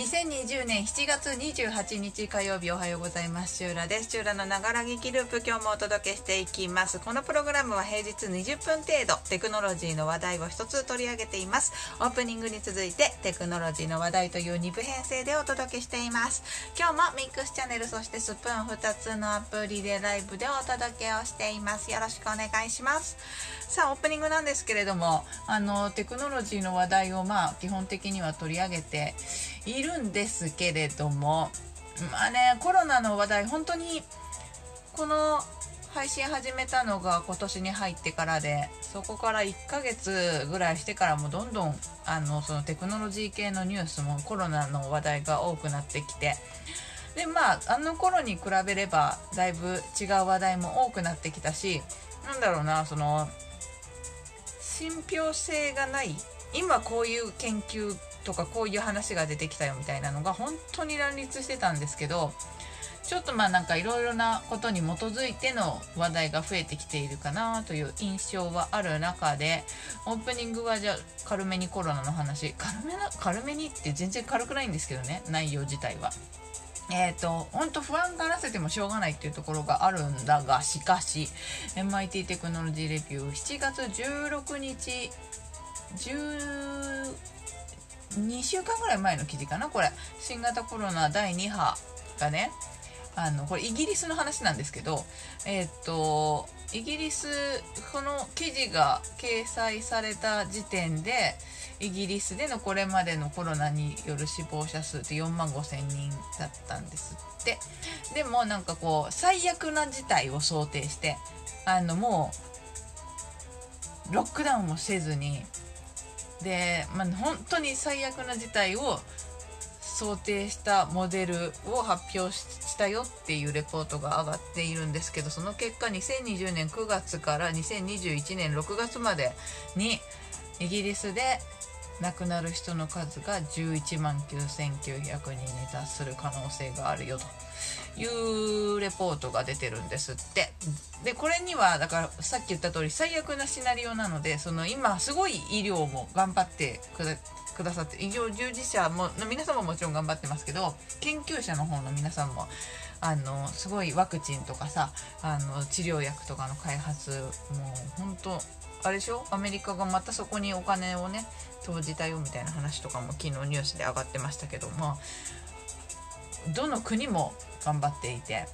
2020年7月28日火曜日おはようございます。シューラです。シューラのながら劇ループ今日もお届けしていきます。このプログラムは平日20分程度テクノロジーの話題を一つ取り上げています。オープニングに続いてテクノロジーの話題という2部編成でお届けしています。今日もミックスチャンネルそしてスプーン2つのアプリでライブでお届けをしています。よろしくお願いします。さあオープニングなんですけれどもあのテクノロジーの話題をまあ基本的には取り上げているんですけれどもまあねコロナの話題本当にこの配信始めたのが今年に入ってからでそこから1ヶ月ぐらいしてからもどんどんあのそのテクノロジー系のニュースもコロナの話題が多くなってきてでまああの頃に比べればだいぶ違う話題も多くなってきたしなんだろうなその信憑性がない今こういう研究とかこういう話が出てきたよみたいなのが本当に乱立してたんですけどちょっとまあなんかいろいろなことに基づいての話題が増えてきているかなという印象はある中でオープニングはじゃあ軽めにコロナの話軽めな軽めにって全然軽くないんですけどね内容自体は。えっ、ー、と、ほんと不安がらせてもしょうがないっていうところがあるんだが、しかし、MIT テクノロジーレビュー7月16日、2週間ぐらい前の記事かな、これ。新型コロナ第2波がね、あの、これイギリスの話なんですけど、えっ、と、イギリス、この記事が掲載された時点で、イギリスでのこれまでのコロナによる死亡者数って4万5千人だったんですって。でもなんかこう最悪な事態を想定してあのもうロックダウンもせずにで、まあ、本当に最悪な事態を想定したモデルを発表したよっていうレポートが上がっているんですけどその結果2020年9月から2021年6月までにイギリスで亡くなる人の数が11万9900人に達する可能性があるよと。いうレポートが出てるんですって。でこれにはだからさっき言った通り最悪なシナリオなのでその今すごい医療も頑張ってくださって医療従事者も皆さんももちろん頑張ってますけど研究者の方の皆さんもあのすごいワクチンとかさあの治療薬とかの開発もう本当あれでしょ？アメリカがまたそこにお金をね投じたよみたいな話とかも昨日ニュースで上がってましたけどまあどの国も頑張っていて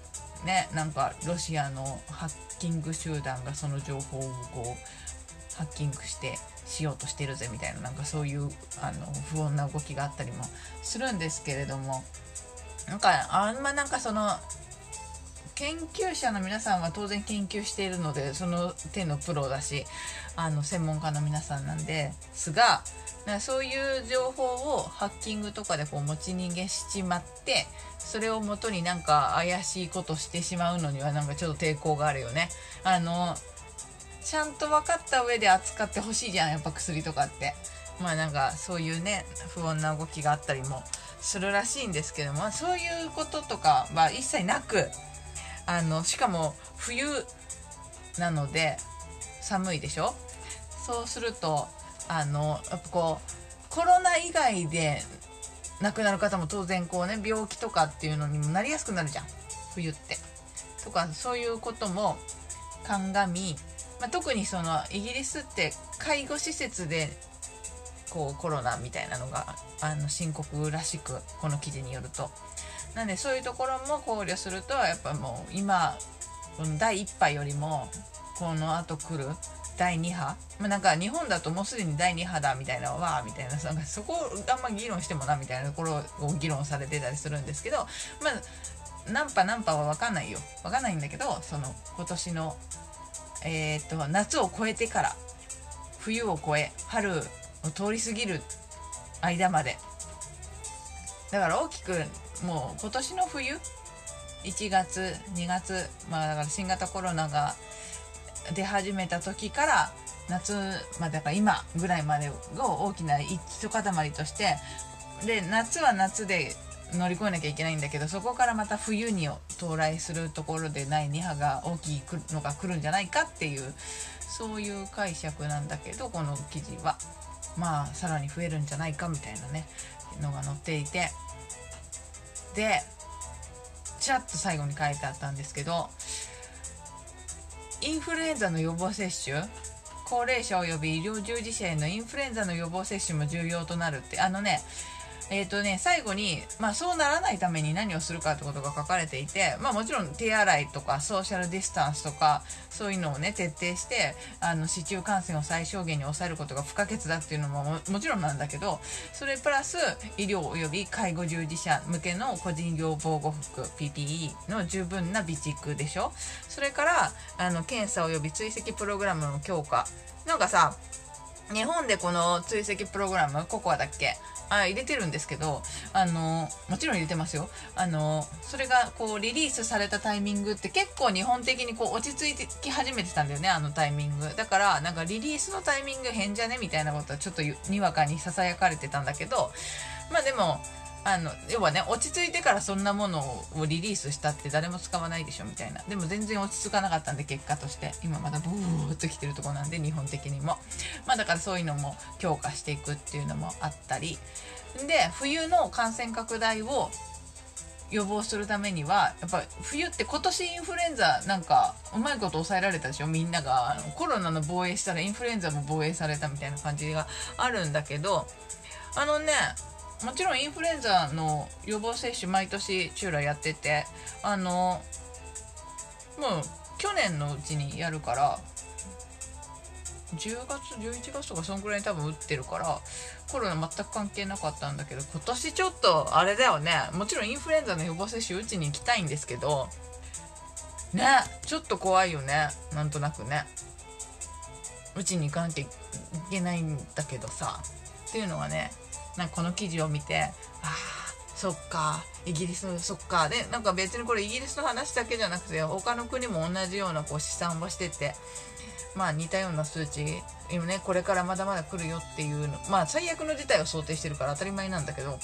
ねなんかロシアのハッキング集団がその情報をこうハッキングしてしようとしてるぜみたいななんかそういうあの不穏な動きがあったりもするんですけれどもなんかあんまなんかその研究者の皆さんは当然研究しているのでその手のプロだしあの専門家の皆さんなんですがそういう情報をハッキングとかでこう持ち逃げしちまってそれをもとになんか怪しいことしてしまうのにはなんかちょっと抵抗があるよね。あのちゃんと分かった上で扱ってほしいじゃんやっぱ薬とかって。まあなんかそういうね不穏な動きがあったりもするらしいんですけどもそういうこととかは一切なくあのしかも冬なので寒いでしょ？そうするとあのやっぱこうコロナ以外で亡くなる方も当然こうね病気とかっていうのにもなりやすくなるじゃん。冬って。とかそういうことも鑑み、まあ、特にそのイギリスって介護施設でこうコロナみたいなのがあの深刻らしくこの記事によると。なんでそういうところも考慮するとやっぱもう今第1波よりもこの後来る第2波、まあ、なんか日本だともうすでに第2波だみたいなわーみたいななんかそこをあんま議論してもなみたいなところを議論されてたりするんですけどまあ何波何波は分かんないよ。分かんないんだけどその今年のえー、っと夏を越えてから冬を越え春を通り過ぎる間までだから大きくもう今年の冬1月2月まあだから新型コロナが出始めた時から夏まあだから今ぐらいまでを大きな一塊としてで夏は夏で乗り越えなきゃいけないんだけどそこからまた冬に到来するところでない2波が大きいのが来るんじゃないかっていうそういう解釈なんだけどこの記事は。まあさらに増えるんじゃないかみたいなねのが載っていて。でちらっと最後に書いてあったんですけどインフルエンザの予防接種？高齢者及び医療従事者へのインフルエンザの予防接種も重要となるって。あのねえーとね、最後に、まあ、そうならないために何をするかってことが書かれていて、まあ、もちろん手洗いとかソーシャルディスタンスとかそういうのをね徹底してあの市中感染を最小限に抑えることが不可欠だっていうのももちろんなんだけどそれプラス医療及び介護従事者向けの個人用防護服 PPE の十分な備蓄でしょ。それからあの検査及び追跡プログラムの強化。なんかさ日本でこの追跡プログラムココアだっけ？あ入れてるんですけどあのもちろん入れてますよ。あのそれがこうリリースされたタイミングって結構日本的にこう落ち着いてき始めてたんだよねあのタイミング。だからなんかリリースのタイミング変じゃね？みたいなことはちょっとにわかにささやかれてたんだけどまあでもあの要はね落ち着いてからそんなものをリリースしたって誰も使わないでしょみたいな。でも全然落ち着かなかったんで結果として。今まだブーっときてるとこなんで日本的にも。まあだからそういうのも強化していくっていうのもあったり。で冬の感染拡大を予防するためにはやっぱ冬って今年インフルエンザなんかうまいこと抑えられたでしょ？みんながコロナの防衛したらインフルエンザも防衛されたみたいな感じがあるんだけどあのねもちろんインフルエンザの予防接種毎年チューラやっててあのもう去年のうちにやるから10月11月とかそんくらいに多分打ってるからコロナ全く関係なかったんだけど今年ちょっとあれだよね。もちろんインフルエンザの予防接種打ちに行きたいんですけどねちょっと怖いよね。なんとなくね。うちに行かなきゃいけないんだけどさ。っていうのはねなんかこの記事を見てああそっかイギリスそっか。でなんか別にこれイギリスの話だけじゃなくて他の国も同じようなこう試算をしててまあ似たような数値今ねこれからまだまだ来るよっていうのまあ最悪の事態を想定してるから当たり前なんだけど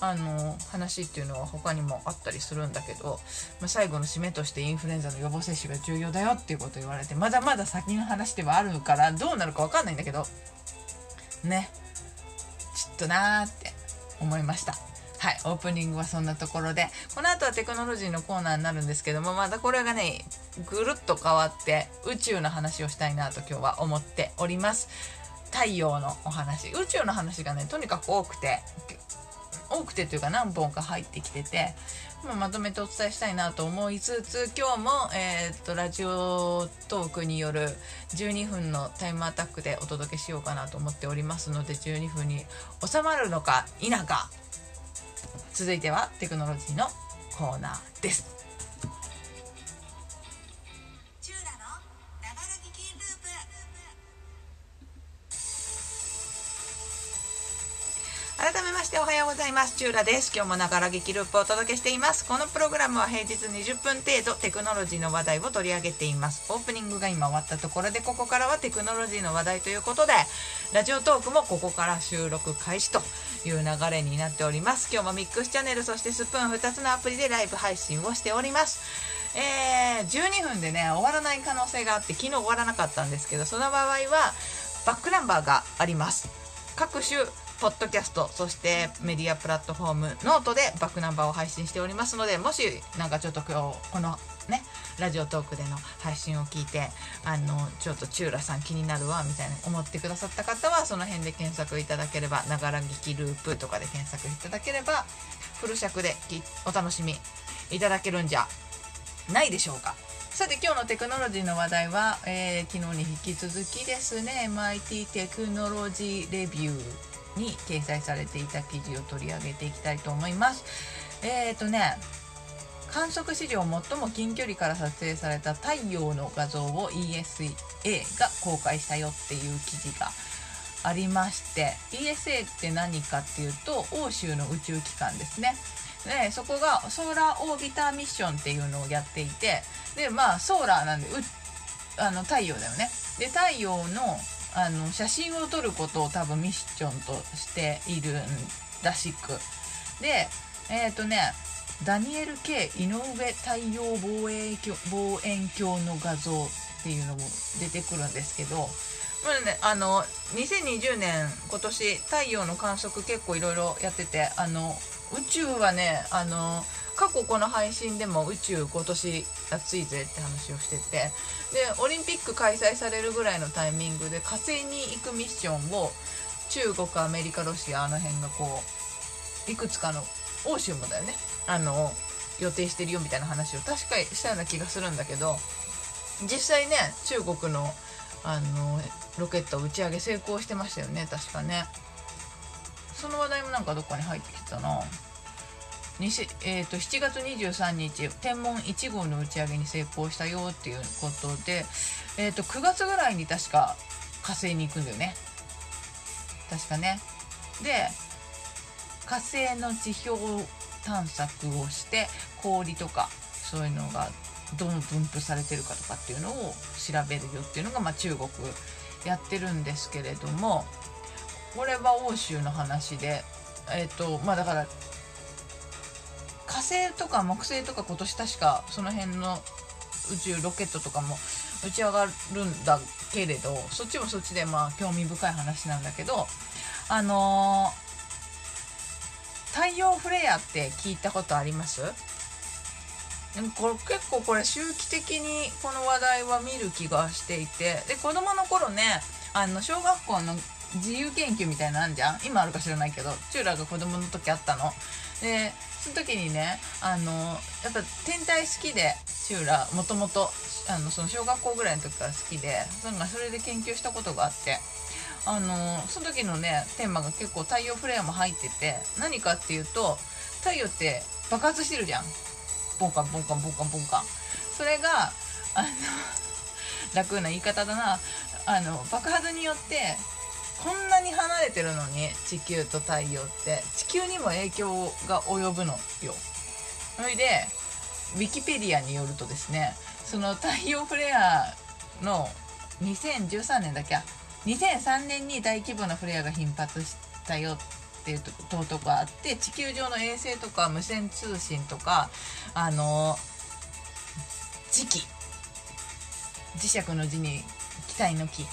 あの話っていうのは他にもあったりするんだけど、まあ、最後の締めとしてインフルエンザの予防接種が重要だよっていうこと言われてまだまだ先の話ではあるからどうなるか分かんないんだけどね。っとなーって思いました。はい、オープニングはそんなところで、この後はテクノロジーのコーナーになるんですけども、またこれがね、ぐるっと変わって宇宙の話をしたいなと今日は思っております。太陽のお話、宇宙の話がね、とにかく多くて、多くてというか何本か入ってきてて、ままとめてお伝えしたいなと思いつつ今日も、えー、っとラジオトークによる12分のタイムアタックでお届けしようかなと思っておりますので12分に収まるのか否か続いてはテクノロジーのコーナーです。改めましておはようございます。チューラです。今日もながら劇ループをお届けしています。このプログラムは平日20分程度テクノロジーの話題を取り上げています。オープニングが今終わったところで、ここからはテクノロジーの話題ということで、ラジオトークもここから収録開始という流れになっております。今日もミックスチャンネル、そしてスプーン2つのアプリでライブ配信をしております。えー、12分でね、終わらない可能性があって、昨日終わらなかったんですけど、その場合は、バックナンバーがあります。各種ポッドキャスト、そしてメディアプラットフォーム、ノートでバックナンバーを配信しておりますので、もしなんかちょっと今日、このね、ラジオトークでの配信を聞いて、あの、ちょっとチューラさん気になるわ、みたいな思ってくださった方は、その辺で検索いただければ、ながら聞きループとかで検索いただければ、フル尺でお楽しみいただけるんじゃないでしょうか。さて今日のテクノロジーの話題は、えー、昨日に引き続きですね MIT テクノロジーレビューに掲載されていた記事を取り上げていきたいと思います。えっ、ー、とね観測史上最も近距離から撮影された太陽の画像を ESA が公開したよっていう記事がありまして ESA って何かっていうと欧州の宇宙機関ですね。でそこがソーラーオービターミッションっていうのをやっていてでまあソーラーなんであの太陽だよねで太陽のあの写真を撮ることを多分ミッションとしているらしく。でえっ、ー、とねダニエル K 井上太陽望遠望遠鏡の画像っていうのも出てくるんですけどまあね、あの2020年今年太陽の観測結構いろいろやっててあの宇宙はねあの過去この配信でも宇宙今年暑いぜって話をしててでオリンピック開催されるぐらいのタイミングで火星に行くミッションを中国アメリカロシアあの辺がこういくつかの欧州もだよねあの予定してるよみたいな話を確かにしたような気がするんだけど実際ね中国のあのロケット打ち上げ成功してましたよね確かね。その話題もなんかどっかに入ってきてたな。えーと、7月23日天文1号の打ち上げに成功したよっていうことで、えーと、9月ぐらいに確か火星に行くんだよね。確かね。で火星の地表探索をして氷とかそういうのがどう分布されてるかとかっていうのを調べるよっていうのが、まあ、中国やってるんですけれどもこれは欧州の話でえっ、ー、とまあだから火星とか木星とか今年確かその辺の宇宙ロケットとかも打ち上がるんだけれどそっちもそっちでまあ興味深い話なんだけどあのー、太陽フレアって聞いたことあります？これ結構これ周期的にこの話題は見る気がしていてで子供の頃ねあの小学校の自由研究みたいなんじゃん？今あるか知らないけど。チューラーが子供の時あったの。でその時にねあのやっぱ天体好きでチューラーもともとあのその小学校ぐらいの時から好きでそそれで研究したことがあって。あのその時のねテーマが結構太陽フレアも入ってて何かっていうと太陽って爆発してるじゃん。ボンカンボンカンボンカンボンカン。それがあの楽な言い方だな。あの爆発によってこんなに離れてるのに地球と太陽って地球にも影響が及ぶのよ。それでウィキペディアによるとですねその太陽フレアの2013年だけ2003年に大規模なフレアが頻発したよっていうとこがあって地球上の衛星とか無線通信とかあの磁気磁石の字に機体の木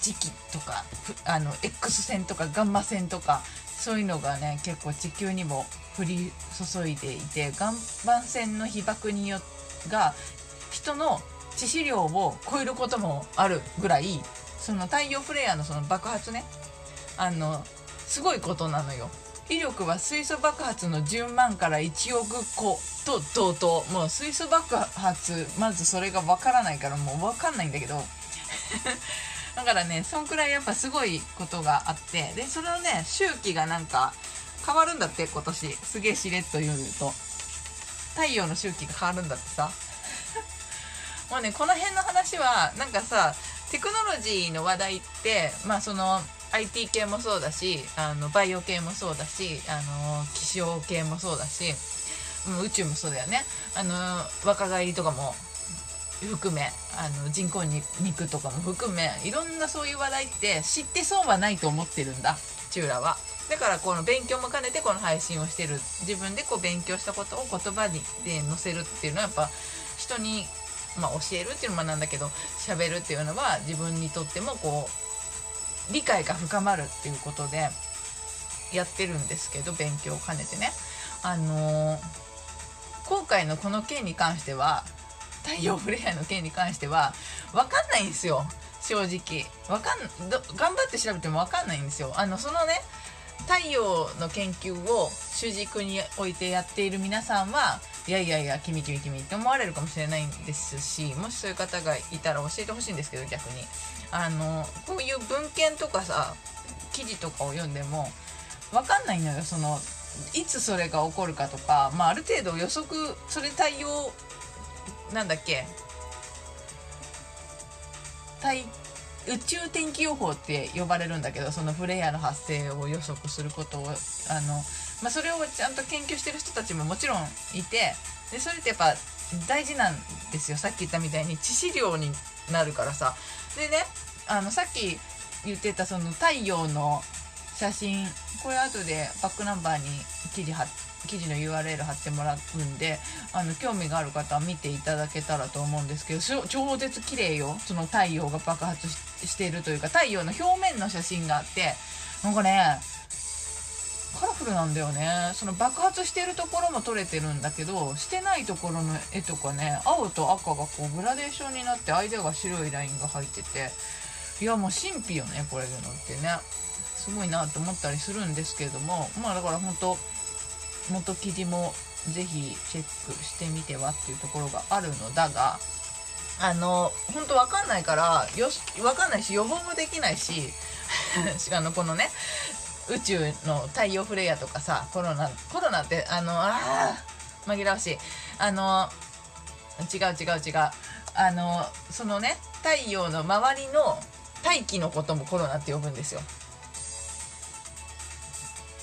磁気とかあの X 線とかガンマ線とかそういうのがね結構地球にも降り注いでいて岩盤線の被爆によが人の致死量を超えることもあるぐらいその太陽フレアのその爆発ねあのすごいことなのよ。威力は水素爆発の10万から1億個と同等。もう水素爆発まずそれがわからないからもうわかんないんだけど。だからねそんくらいやっぱすごいことがあってでそれのね周期がなんか変わるんだって今年。すげえしれっと言うと。太陽の周期が変わるんだってさ。もうねこの辺の話はなんかさテクノロジーの話題ってまあその IT 系もそうだしあのバイオ系もそうだしあの気象系もそうだし宇宙もそうだよね。あの若返りとかも含めあの人工肉とかも含めいろんなそういう話題って知って損はないと思ってるんだチューラは。だからこの勉強も兼ねてこの配信をしてる。自分でこう勉強したことを言葉にで載せるっていうのはやっぱ人に、まあ、教えるっていうのもなんだけど喋るっていうのは自分にとってもこう理解が深まるっていうことでやってるんですけど勉強を兼ねてね。あのー、今回のこの件に関しては太陽フレアの件に関しては分かんないんですよ。正直。わかん頑張って調べても分かんないんですよ。あのそのね太陽の研究を主軸に置いてやっている皆さんはいやいやいや君君君って思われるかもしれないんですしもしそういう方がいたら教えてほしいんですけど逆に。あのこういう文献とかさ記事とかを読んでも分かんないのよ。そのいつそれが起こるかとか、まあ、ある程度予測それ対応なんだっけ？宇宙天気予報って呼ばれるんだけどそのフレアの発生を予測することをあの、まあ、それをちゃんと研究してる人たちももちろんいてでそれってやっぱ大事なんですよ。さっき言ったみたいに致死量になるからさ。でねあのさっき言ってたその太陽の写真これ後でバックナンバーに記事貼って記事の URL 貼ってもらうんであの興味がある方は見ていただけたらと思うんですけど超絶綺麗よ。その太陽が爆発しているというか太陽の表面の写真があってなんかねカラフルなんだよね。その爆発してるところも撮れてるんだけどしてないところの絵とかね青と赤がこうグラデーションになって間が白いラインが入ってていやもう神秘よねこれのってね。すごいなと思ったりするんですけれどもまあだから本当元記事もぜひチェックしてみてはっていうところがあるのだがあの本当わかんないからよしわかんないし予防もできないし あのこのね宇宙の太陽フレアとかさコロナコロナってあのあ紛らわしい。あの違う違う違う。あのそのね太陽の周りの大気のこともコロナって呼ぶんですよ。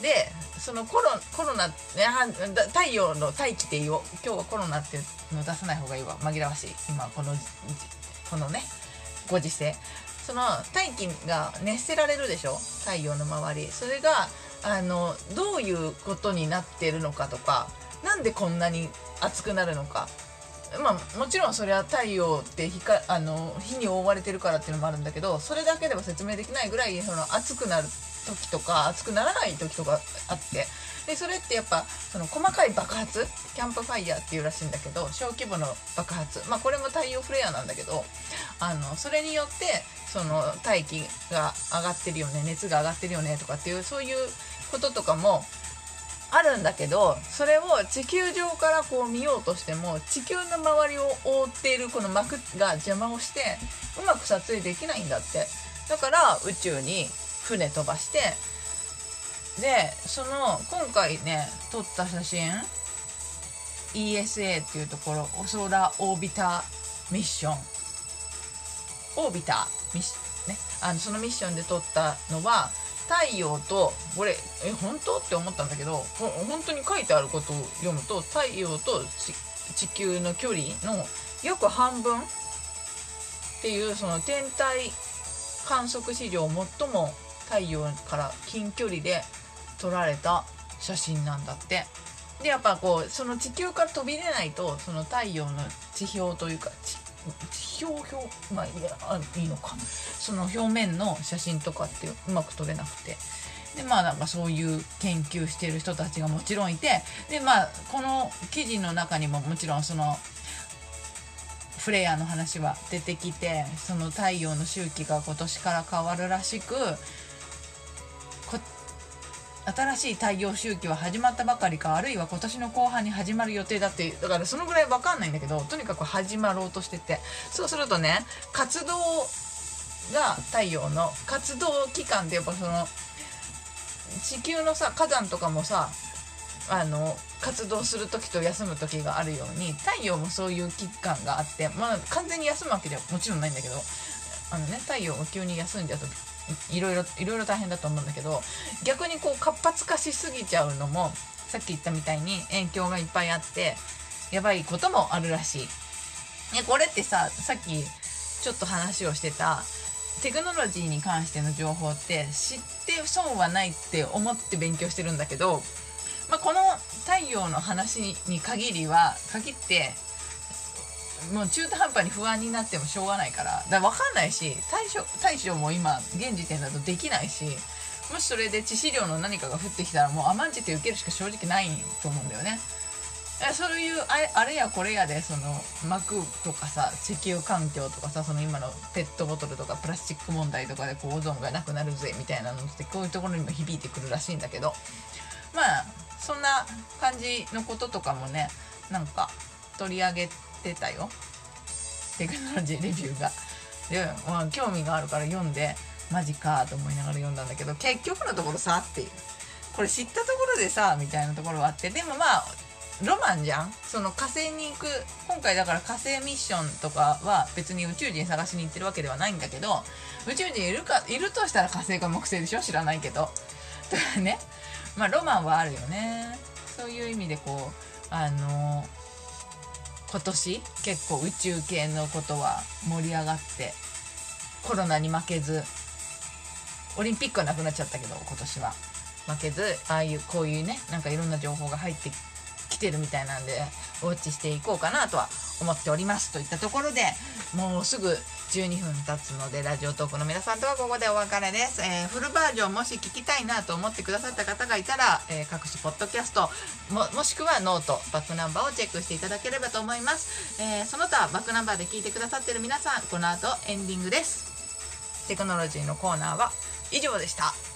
でそのコロコロナ太陽の大気って言おう今日はコロナっていうの出さない方がいいわ。紛らわしい。今このこのねご時世。その大気が熱せられるでしょ？太陽の周り。それがあのどういうことになってるのかとかなんでこんなに熱くなるのか。まあもちろんそれは太陽って光あの火に覆われてるからっていうのもあるんだけどそれだけでは説明できないぐらいその熱くなる時とか熱くならない時とかあって。でそれってやっぱその細かい爆発キャンプファイヤーっていうらしいんだけど小規模の爆発。まあこれも太陽フレアなんだけどあのそれによってその大気が上がってるよね熱が上がってるよねとかっていうそういうこととかもあるんだけどそれを地球上からこう見ようとしても地球の周りを覆っているこの膜が邪魔をしてうまく撮影できないんだって。だから宇宙に船飛ばしてでその今回ね撮った写真 ESA っていうところオソラオービタミッション。オービタミッションねあのそのミッションで撮ったのは太陽とこれえ本当？って思ったんだけど本当に書いてあることを読むと太陽と地球の距離の約半分っていうその天体観測史上最も太陽から近距離で撮られた写真なんだって。でやっぱこうその地球から飛び出ないとその太陽の地表というか地表表まあいいのかな。その表面の写真とかってうまく撮れなくて。でまあなんかそういう研究してる人たちがもちろんいてでまあこの記事の中にももちろんそのフレアの話は出てきてその太陽の周期が今年から変わるらしく新しい太陽周期は始まったばかりかあるいは今年の後半に始まる予定だってだからそのぐらい分かんないんだけどとにかく始まろうとしてて。そうするとね活動が太陽の活動期間ってやっぱその地球のさ火山とかもさあの活動する時と休む時があるように太陽もそういう期間があってまあ完全に休むわけではもちろんないんだけどあのね太陽が急に休んじゃうといろいろいろいろ大変だと思うんだけど逆にこう活発化しすぎちゃうのもさっき言ったみたいに影響がいっぱいあってやばいこともあるらしい。ね、これってささっきちょっと話をしてたテクノロジーに関しての情報って知って損はないって思って勉強してるんだけど、まあ、この太陽の話に限りは限ってもう中途半端に不安になってもしょうがないから。だから分かんないし対処対処も今現時点だとできないしもしそれで致死量の何かが降ってきたらもう甘んじて受けるしか正直ないと思うんだよね。そういうあれやこれやでその膜とかさ石油環境とかさその今のペットボトルとかプラスチック問題とかでこうオゾンがなくなるぜみたいなのってこういうところにも響いてくるらしいんだけど。まあそんな感じのこととかもねなんか取り上げてたよ。テクノロジーレビューが。で、まあ、興味があるから読んでマジかと思いながら読んだんだけど結局のところさっていう。これ知ったところでさみたいなところはあってでもまあロマンじゃん。その火星に行く今回だから火星ミッションとかは別に宇宙人探しに行ってるわけではないんだけど宇宙人いるかいるとしたら火星か木星でしょ？知らないけど。とからね。まあロマンはあるよね。そういう意味でこうあの今年結構宇宙系のことは盛り上がってコロナに負けずオリンピックはなくなっちゃったけど今年は。負けずああいうこういうねなんかいろんな情報が入っててるみたいなんでウォッチしていこうかなとは思っておりますといったところでもうすぐ12分経つのでラジオトークの皆さんとはここでお別れです、えーフルバージョンもし聞きたいなと思ってくださった方がいたら、えー各種ポッドキャストももしくはノートバックナンバーをチェックしていただければと思います、えーその他バックナンバーで聞いてくださってる皆さんこの後エンディングです。テクノロジーのコーナーは以上でした。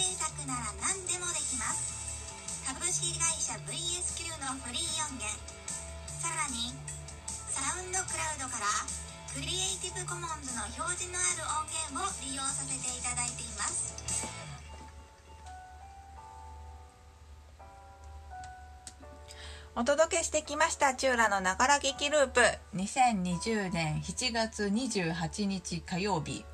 制作なら何でもできます。株式会社 VSQ のフリー音源。さらにサウンドクラウドからクリエイティブコモンズの表示のある音源を利用させていただいています。お届けしてきましたチューラのながら劇ループ。2020年7月28日火曜日。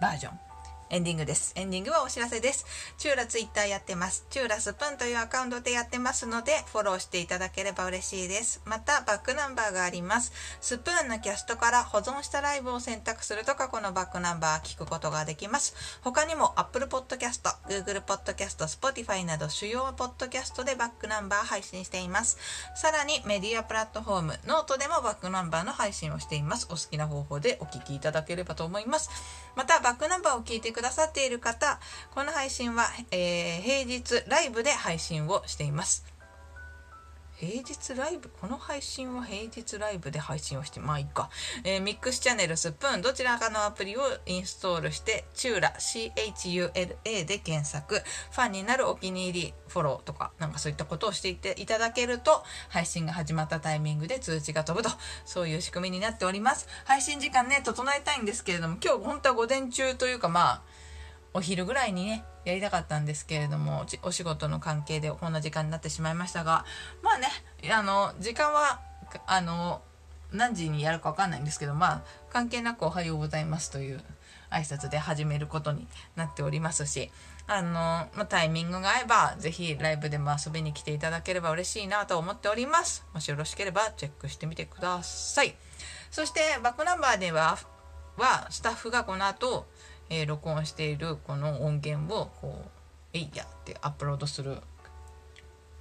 バージョン。エンディングです。エンディングはお知らせです。チューラツイッターやってます。チューラスプーンというアカウントでやってますのでフォローしていただければ嬉しいです。またバックナンバーがあります。スプーンのキャストから保存したライブを選択すると過去のバックナンバーを聞くことができます。他にも Apple Podcast、Google Podcast、Spotify など主要ポッドキャストでバックナンバー配信しています。さらにメディアプラットフォームノートでもバックナンバーの配信をしています。お好きな方法でお聞きいただければと思います。またバックナンバーを聞いてくくださっている方この配信は、えー平日ライブで配信をしています。平日ライブ？この配信は平日ライブで配信をしてまあいいか、えーミックスチャンネルスプーンどちらかのアプリをインストールしてチューラ CHULA で検索。ファンになるお気に入りフォローとかなんかそういったことをしていていただけると配信が始まったタイミングで通知が飛ぶと。そういう仕組みになっております。配信時間ね整えたいんですけれども今日本当は午前中というかまあお昼ぐらいにねやりたかったんですけれどもお仕事の関係でこんな時間になってしまいましたがまあねあの時間はあの何時にやるか分かんないんですけどまあ関係なく「おはようございます」という挨拶で始めることになっておりますしあの、まあ、タイミングが合えばぜひライブでも遊びに来ていただければ嬉しいなと思っております。もしよろしければチェックしてみてください。そしてバックナンバーでははスタッフがこの後えー録音しているこの音源をこう「えいや」ってアップロードする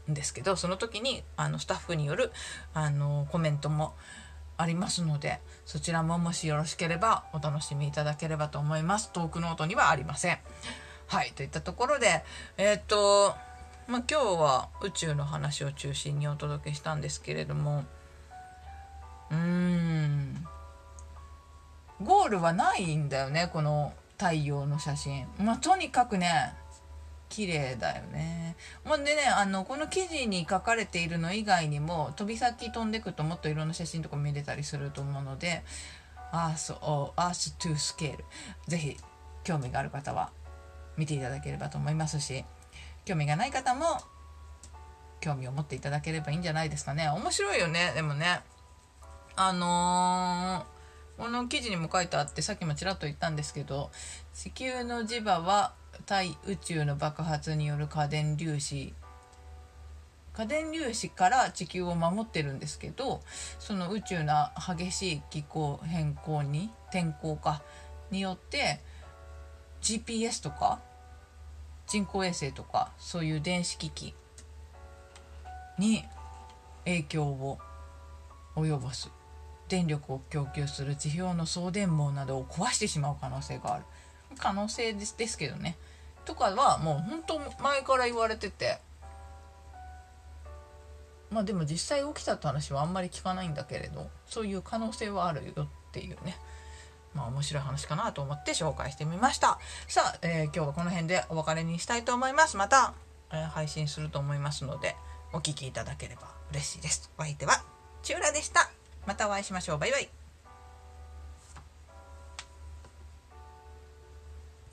んですけどその時にあのスタッフによるあのコメントもありますのでそちらももしよろしければお楽しみいただければと思います。トークノートにはありません。はいといったところでえーっとまあ今日は宇宙の話を中心にお届けしたんですけれどもうーんゴールはないんだよねこの太陽の写真。まあとにかくね綺麗だよね。ほんでねあのこの記事に書かれているの以外にも飛び先飛んでくともっといろんな写真とか見れたりすると思うのでアースをアーストゥスケール。ぜひ興味がある方は見ていただければと思いますし興味がない方も興味を持っていただければいいんじゃないですかね。面白いよねでもね。あのーこの記事にも書いてあってさっきもちらっと言ったんですけど地球の磁場は対宇宙の爆発による過電粒子。過電粒子から地球を守ってるんですけどその宇宙の激しい気候変更に天候化によって GPS とか人工衛星とかそういう電子機器に影響を及ぼす。電力を供給する地表の送電網などを壊してしまう可能性がある。可能性ですですけどね。とかはもう本当前から言われてて。まあでも実際起きたって話はあんまり聞かないんだけれどそういう可能性はあるよっていうね。まあ面白い話かなと思って紹介してみました。さあ、えー今日はこの辺でお別れにしたいと思います。また、えー配信すると思いますのでお聞きいただければ嬉しいです。お相手はチューラでした。またお会いしましょう。バイバイ。